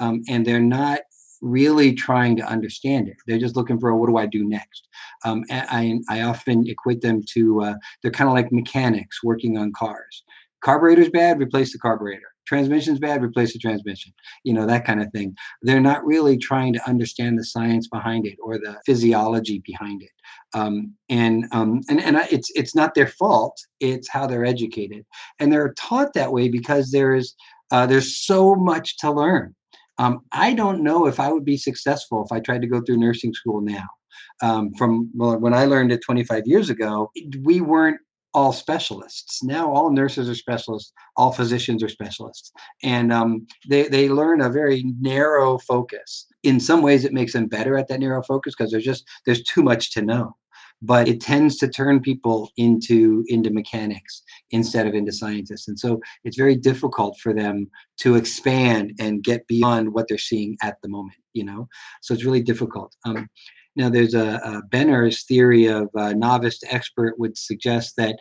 Um, and they're not really trying to understand it. They're just looking for what do I do next. Um, I, I often equate them to uh, they're kind of like mechanics working on cars. Carburetor's bad, replace the carburetor. Transmission's bad, replace the transmission. You know that kind of thing. They're not really trying to understand the science behind it or the physiology behind it. Um, and um, and and it's it's not their fault. It's how they're educated, and they're taught that way because there's uh, there's so much to learn um, I don't know if I would be successful if I tried to go through nursing school now. Um, from well, when I learned it 25 years ago, we weren't all specialists. Now all nurses are specialists, all physicians are specialists, and um, they they learn a very narrow focus. In some ways, it makes them better at that narrow focus because there's just there's too much to know. But it tends to turn people into into mechanics instead of into scientists. And so it's very difficult for them to expand and get beyond what they're seeing at the moment you know? So it's really difficult. Um, now there's a, a Benner's theory of uh, novice to expert would suggest that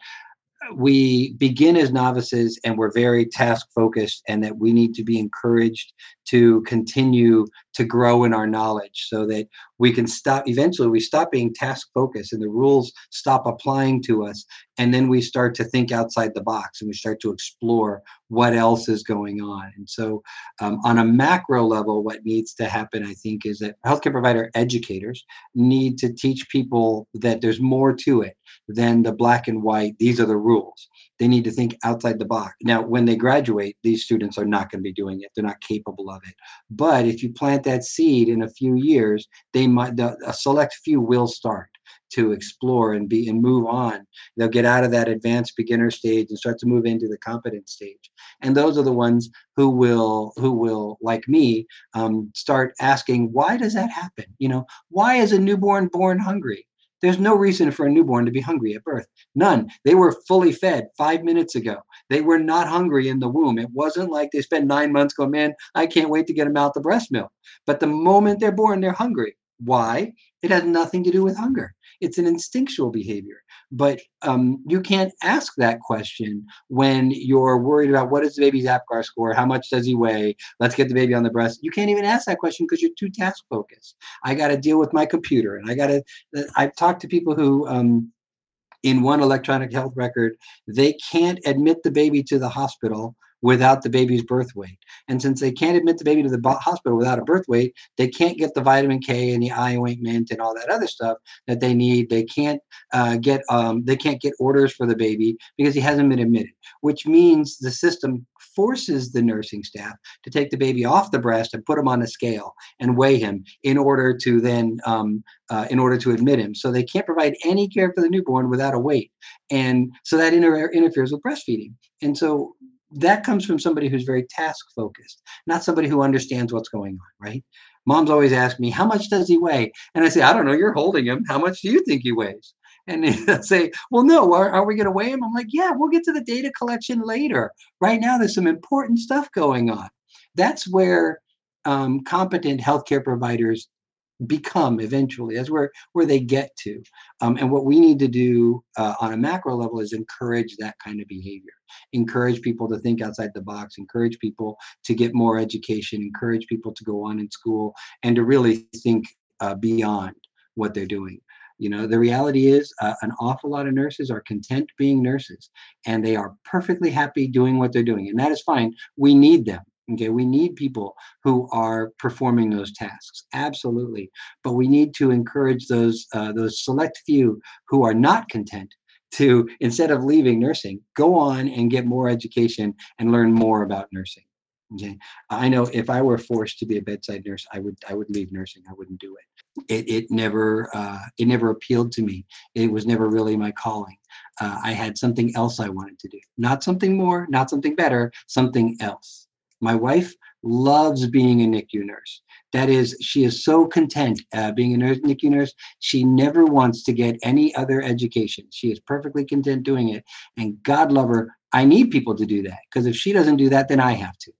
we begin as novices and we're very task focused and that we need to be encouraged to continue to grow in our knowledge so that we can stop eventually we stop being task focused and the rules stop applying to us and then we start to think outside the box and we start to explore what else is going on. And so um, on a macro level what needs to happen i think is that healthcare provider educators need to teach people that there's more to it than the black and white these are the rules they need to think outside the box. Now, when they graduate, these students are not going to be doing it. They're not capable of it. But if you plant that seed in a few years, they might a select few will start to explore and be and move on. They'll get out of that advanced beginner stage and start to move into the competent stage. And those are the ones who will who will like me um, start asking, why does that happen? You know, why is a newborn born hungry? There's no reason for a newborn to be hungry at birth. None. They were fully fed five minutes ago. They were not hungry in the womb. It wasn't like they spent nine months going, man, I can't wait to get them out the breast milk. But the moment they're born, they're hungry. Why? It has nothing to do with hunger. It's an instinctual behavior. But um, you can't ask that question when you're worried about what is the baby's APGAR score, how much does he weigh, let's get the baby on the breast. You can't even ask that question because you're too task focused. I got to deal with my computer, and I got to. I've talked to people who. Um, in one electronic health record, they can't admit the baby to the hospital without the baby's birth weight. And since they can't admit the baby to the hospital without a birth weight, they can't get the vitamin K and the eye ointment and all that other stuff that they need. They can't uh, get um, they can't get orders for the baby because he hasn't been admitted. Which means the system forces the nursing staff to take the baby off the breast and put him on a scale and weigh him in order to then um, uh, in order to admit him. So they can't provide any care for the newborn without a weight, and so that inter- interferes with breastfeeding. And so that comes from somebody who's very task focused, not somebody who understands what's going on, right? Moms always ask me, How much does he weigh? And I say, I don't know, you're holding him. How much do you think he weighs? And they say, Well, no, are, are we going to weigh him? I'm like, Yeah, we'll get to the data collection later. Right now, there's some important stuff going on. That's where um, competent healthcare providers become eventually that's where where they get to. Um, and what we need to do uh, on a macro level is encourage that kind of behavior. Encourage people to think outside the box encourage people to get more education encourage people to go on in school and to really think uh, beyond what they're doing. You know the reality is uh, an awful lot of nurses are content being nurses and they are perfectly happy doing what they're doing and that is fine. We need them Okay, we need people who are performing those tasks, absolutely. But we need to encourage those uh, those select few who are not content to instead of leaving nursing, go on and get more education and learn more about nursing. Okay, I know if I were forced to be a bedside nurse, I would I would leave nursing. I wouldn't do it. It it never uh, it never appealed to me. It was never really my calling. Uh, I had something else I wanted to do, not something more, not something better, something else. My wife loves being a NICU nurse. That is, she is so content uh, being a nurse, NICU nurse. She never wants to get any other education. She is perfectly content doing it. And God love her, I need people to do that because if she doesn't do that, then I have to.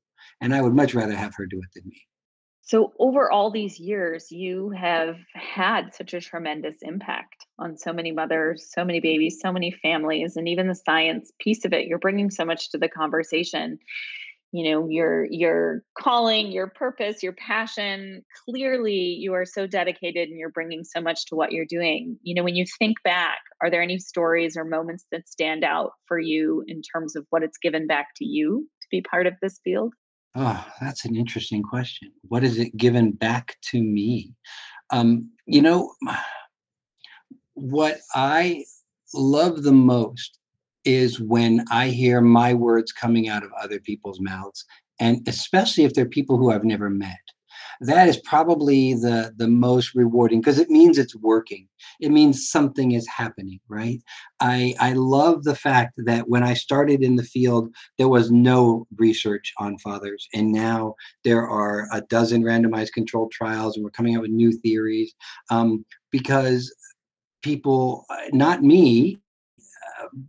And I would much rather have her do it than me. So, over all these years, you have had such a tremendous impact on so many mothers, so many babies, so many families, and even the science piece of it. You're bringing so much to the conversation. You know, your your calling, your purpose, your passion. Clearly, you are so dedicated, and you're bringing so much to what you're doing. You know, when you think back, are there any stories or moments that stand out for you in terms of what it's given back to you to be part of this field? Oh, that's an interesting question. What is it given back to me? Um, you know, what I love the most is when I hear my words coming out of other people's mouths, and especially if they're people who I've never met. That is probably the the most rewarding because it means it's working. It means something is happening right? I i love the fact that when i started in the field there was no research on fathers and now there are a dozen randomized controlled trials and we're coming up with new theories um, because people not me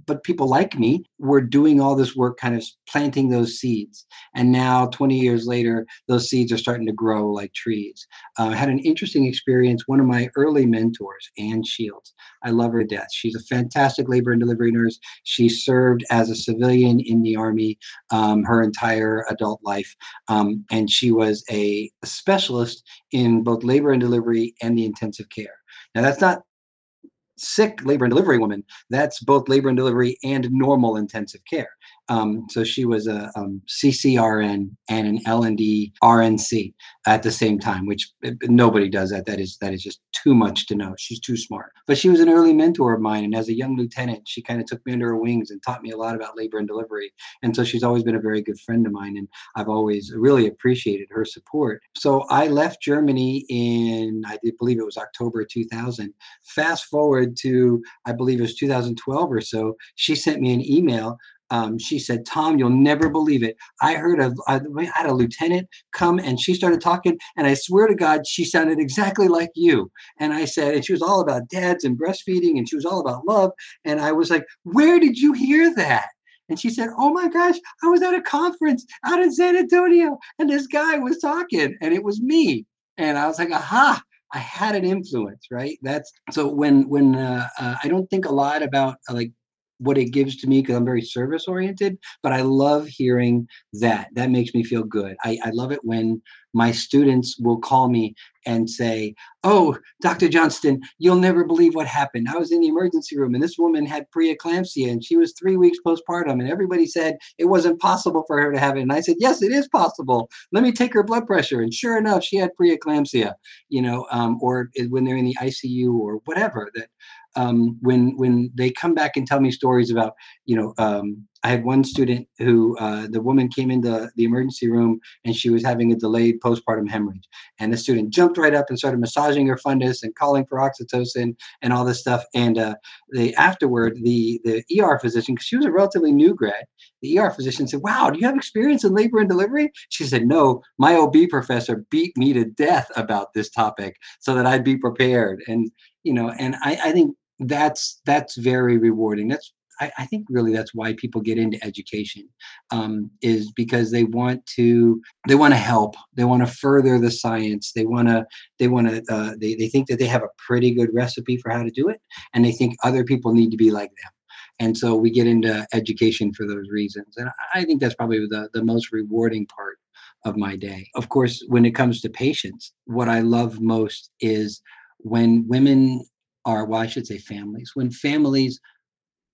but people like me were doing all this work, kind of planting those seeds. And now, 20 years later, those seeds are starting to grow like trees. Uh, I had an interesting experience. One of my early mentors, Ann Shields, I love her to death. She's a fantastic labor and delivery nurse. She served as a civilian in the Army um, her entire adult life. Um, and she was a specialist in both labor and delivery and the intensive care. Now, that's not sick labor and delivery woman. That's both labor and delivery and normal intensive care. Um, so she was a um, CCRN and an L&D RNC at the same time, which eh, nobody does that. That is that is just too much to know. She's too smart. But she was an early mentor of mine, and as a young lieutenant, she kind of took me under her wings and taught me a lot about labor and delivery. And so she's always been a very good friend of mine, and I've always really appreciated her support. So I left Germany in I believe it was October 2000. Fast forward to I believe it was 2012 or so. She sent me an email um, she said, Tom, you'll never believe it. I heard of, I had a lieutenant come and she started talking, and I swear to God, she sounded exactly like you. And I said, and she was all about dads and breastfeeding, and she was all about love. And I was like, Where did you hear that? And she said, Oh my gosh, I was at a conference out in San Antonio, and this guy was talking, and it was me. And I was like, Aha, I had an influence, right? That's so when when uh, uh, I don't think a lot about uh, like what it gives to me because I'm very service oriented, but I love hearing that. That makes me feel good. I, I love it when my students will call me and say, Oh, Dr. Johnston, you'll never believe what happened. I was in the emergency room and this woman had preeclampsia and she was three weeks postpartum. And everybody said it wasn't possible for her to have it. And I said, Yes, it is possible. Let me take her blood pressure. And sure enough, she had preeclampsia, you know, um, or when they're in the ICU or whatever that um, when when they come back and tell me stories about you know um, I had one student who uh, the woman came into the emergency room and she was having a delayed postpartum hemorrhage. And the student jumped right up and started massaging her fundus and calling for oxytocin and all this stuff. And uh, the afterward the the ER physician because she was a relatively new grad the ER physician said wow do you have experience in labor and delivery? She said no my OB professor beat me to death about this topic so that I'd be prepared. And you know and I, I think that's that's very rewarding. That's I, I, think really that's why people get into education um, is because they want to they want to help they want to further the science they want to they want to uh, they, they think that they have a pretty good recipe for how to do it and they think other people need to be like them. And so we get into education for those reasons and i think that's probably the, the most rewarding part of my day. Of course when it comes to patients what i love most is when women are, well, I should say families, when families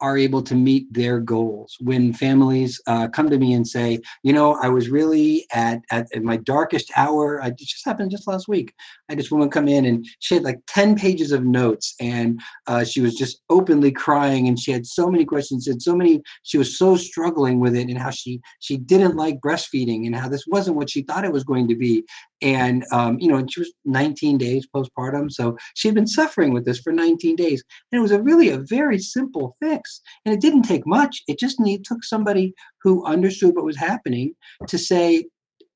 are able to meet their goals. When families uh, come to me and say you know i was really at, at, at my darkest hour I, it just happened just last week. I had this woman come in and she had like 10 pages of notes and uh, she was just openly crying and she had so many questions and so many she was so struggling with it and how she she didn't like breastfeeding and how this wasn't what she thought it was going to be. And um, you know and she was 19 days postpartum so she had been suffering with this for 19 days. And it was a really a very simple fix and it didn't take much it just need took somebody who understood what was happening to say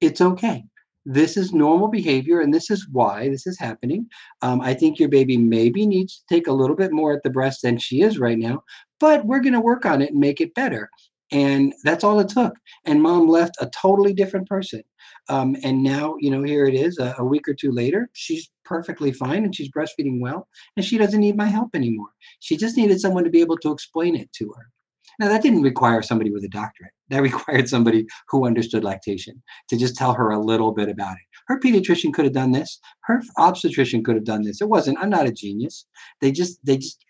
it's okay this is normal behavior and this is why this is happening um, i think your baby maybe needs to take a little bit more at the breast than she is right now but we're going to work on it and make it better And that's all it took. And mom left a totally different person. Um, and now, you know, here it is a, a week or two later, she's perfectly fine and she's breastfeeding well. And she doesn't need my help anymore. She just needed someone to be able to explain it to her. Now, that didn't require somebody with a doctorate. That required somebody who understood lactation to just tell her a little bit about it. Her pediatrician could have done this. Her obstetrician could have done this. It wasn't. I'm not a genius. They just, they just,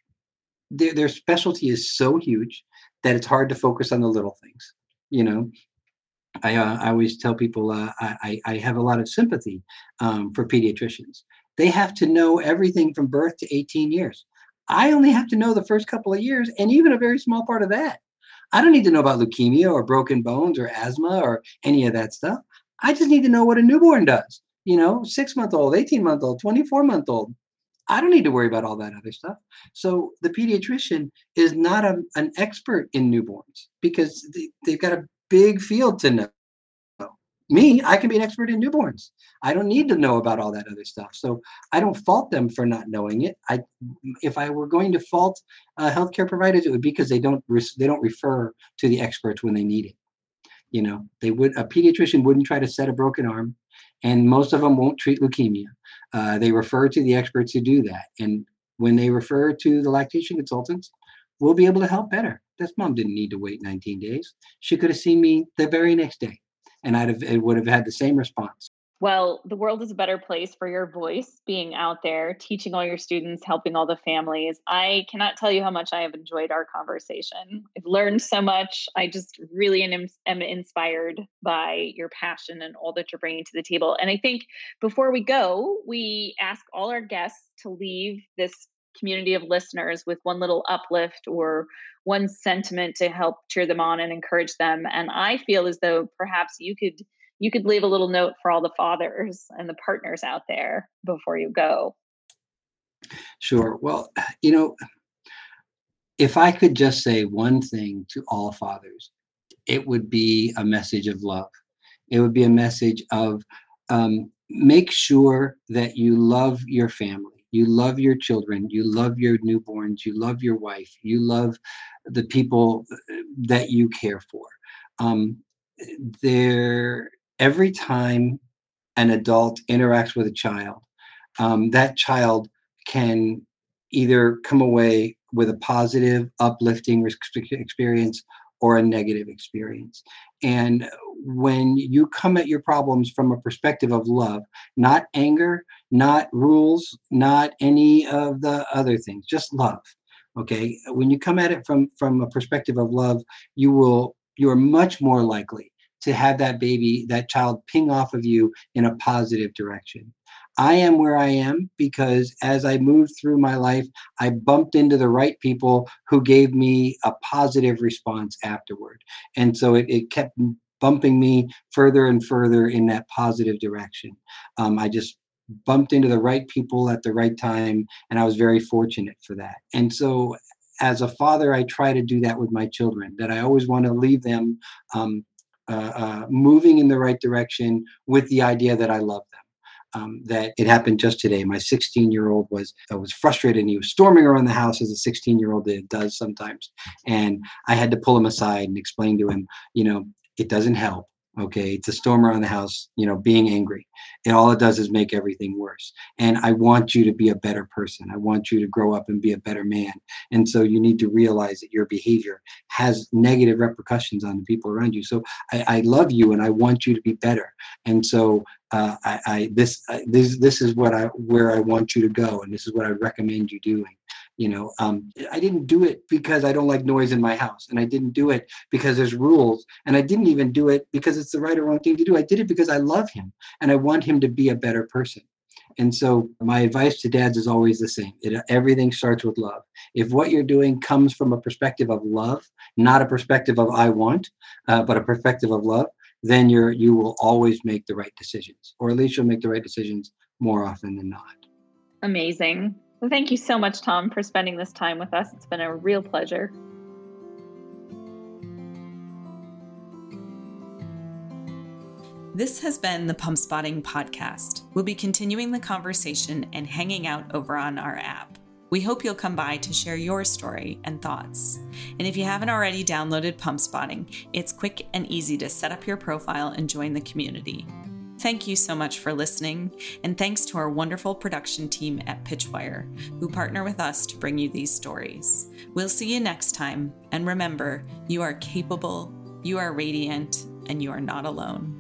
their, their specialty is so huge that it's hard to focus on the little things. You know, I, uh, I always tell people uh, I, I have a lot of sympathy um, for pediatricians. They have to know everything from birth to 18 years. I only have to know the first couple of years and even a very small part of that. I don't need to know about leukemia or broken bones or asthma or any of that stuff. I just need to know what a newborn does. You know, six month old, 18 month old, 24 month old. I don't need to worry about all that other stuff. So the pediatrician is not a, an expert in newborns because they, they've got a big field to know me, I can be an expert in newborns. I don't need to know about all that other stuff. So I don't fault them for not knowing it. I, if I were going to fault uh, healthcare providers, it would be because they don't they don't refer to the experts when they need it. You know, they would a pediatrician wouldn't try to set a broken arm, and most of them won't treat leukemia. Uh, they refer to the experts who do that, and when they refer to the lactation consultants, we'll be able to help better. This mom didn't need to wait 19 days. She could have seen me the very next day and I'd have it would have had the same response. Well, the world is a better place for your voice being out there, teaching all your students, helping all the families. I cannot tell you how much I have enjoyed our conversation. I've learned so much. I just really am, am inspired by your passion and all that you're bringing to the table. And I think before we go, we ask all our guests to leave this community of listeners with one little uplift or one sentiment to help cheer them on and encourage them and i feel as though perhaps you could you could leave a little note for all the fathers and the partners out there before you go. Sure well you know if i could just say one thing to all fathers it would be a message of love. It would be a message of um, make sure that you love your family you love your children. You love your newborns. You love your wife. You love the people uh, that you care for. Um, there every time an adult interacts with a child um, that child can either come away with a positive uplifting experience or a negative experience. And when you come at your problems from a perspective of love, not anger, not rules, not any of the other things, just love. Okay. When you come at it from from a perspective of love, you will you are much more likely to have that baby, that child ping off of you in a positive direction. I am where I am because as I moved through my life, I bumped into the right people who gave me a positive response afterward. And so it, it kept bumping me further and further in that positive direction. Um, I just bumped into the right people at the right time, and I was very fortunate for that. And so as a father, I try to do that with my children, that I always want to leave them um, uh, uh, moving in the right direction with the idea that I love them um, that it happened just today. My 16 year old was was frustrated and he was storming around the house as a 16 year old does sometimes, and I had to pull him aside and explain to him, you know, it doesn't help okay? It's a storm around the house you know being angry. And all it does is make everything worse. And i want you to be a better person. I want you to grow up and be a better man. And so you need to realize that your behavior has negative repercussions on the people around you. So i, I love you and i want you to be better. And so uh, I, I this uh, this this is what I where I want you to go, and this is what I recommend you doing. You know, um, I didn't do it because I don't like noise in my house, and I didn't do it because there's rules, and I didn't even do it because it's the right or wrong thing to do. I did it because I love him, and I want him to be a better person. And so my advice to dads is always the same. It, everything starts with love. If what you're doing comes from a perspective of love, not a perspective of I want, uh, but a perspective of love, then you're you will always make the right decisions, or at least you'll make the right decisions more often than not. Amazing. Well, thank you so much, Tom, for spending this time with us. It's been a real pleasure. This has been the Pumpspotting Podcast. We'll be continuing the conversation and hanging out over on our app. We hope you'll come by to share your story and thoughts. And if you haven't already downloaded Pumpspotting, it's quick and easy to set up your profile and join the community. Thank you so much for listening, and thanks to our wonderful production team at Pitchwire, who partner with us to bring you these stories. We'll see you next time, and remember, you are capable, you are radiant, and you are not alone.